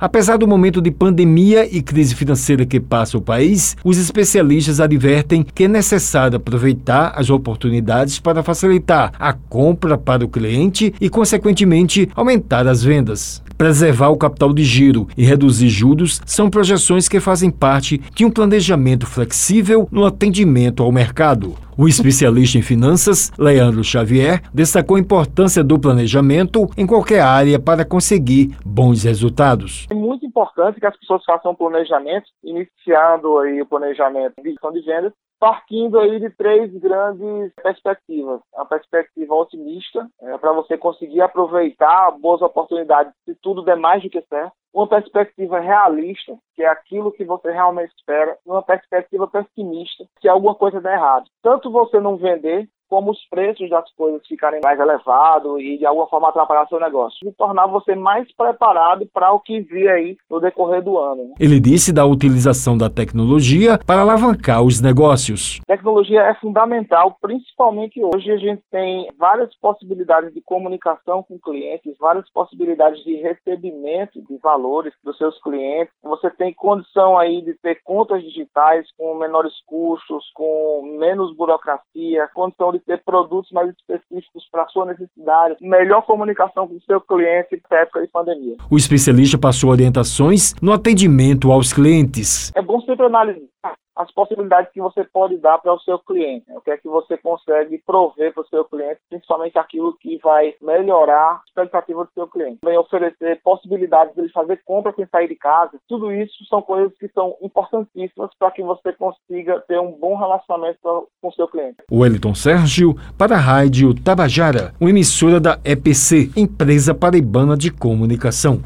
Apesar do momento de pandemia e crise financeira que passa o país, os especialistas advertem que é necessário aproveitar as oportunidades para facilitar a compra para o cliente e, consequentemente, aumentar as vendas. Preservar o capital de giro e reduzir juros são projeções que fazem parte de um planejamento flexível no atendimento ao mercado. O especialista em finanças, Leandro Xavier, destacou a importância do planejamento em qualquer área para conseguir bons resultados. É muito importante que as pessoas façam planejamento, iniciando aí o planejamento de de vendas, partindo aí de três grandes perspectivas. A perspectiva otimista, é, para você conseguir aproveitar boas oportunidades se tudo der mais do que certo. Uma perspectiva realista, que é aquilo que você realmente espera. E uma perspectiva pessimista, se alguma coisa der errado. Tanto você não vender, como os preços das coisas ficarem mais elevados e de alguma forma atrapalhar seu negócio. E tornar você mais preparado para o que vir aí no decorrer do ano. Né? Ele disse da utilização da tecnologia para alavancar os negócios. Tecnologia é fundamental, principalmente hoje a gente tem várias possibilidades de comunicação com clientes, várias possibilidades de recebimento de valores dos seus clientes. Você tem condição aí de ter contas digitais com menores custos, com menos burocracia, condição de de ter produtos mais específicos para sua necessidade, melhor comunicação com o seu cliente na época de pandemia. O especialista passou orientações no atendimento aos clientes. É bom sempre analisar as possibilidades que você pode dar para o seu cliente, né? o que é que você consegue prover para o seu cliente, principalmente aquilo que vai melhorar a expectativa do seu cliente. Também oferecer possibilidades de ele fazer compra sem sair de casa. Tudo isso são coisas que são importantíssimas para que você consiga ter um bom relacionamento com o seu cliente. Wellington Sérgio para a Rádio Tabajara, uma emissora da EPC, Empresa Paraibana de Comunicação.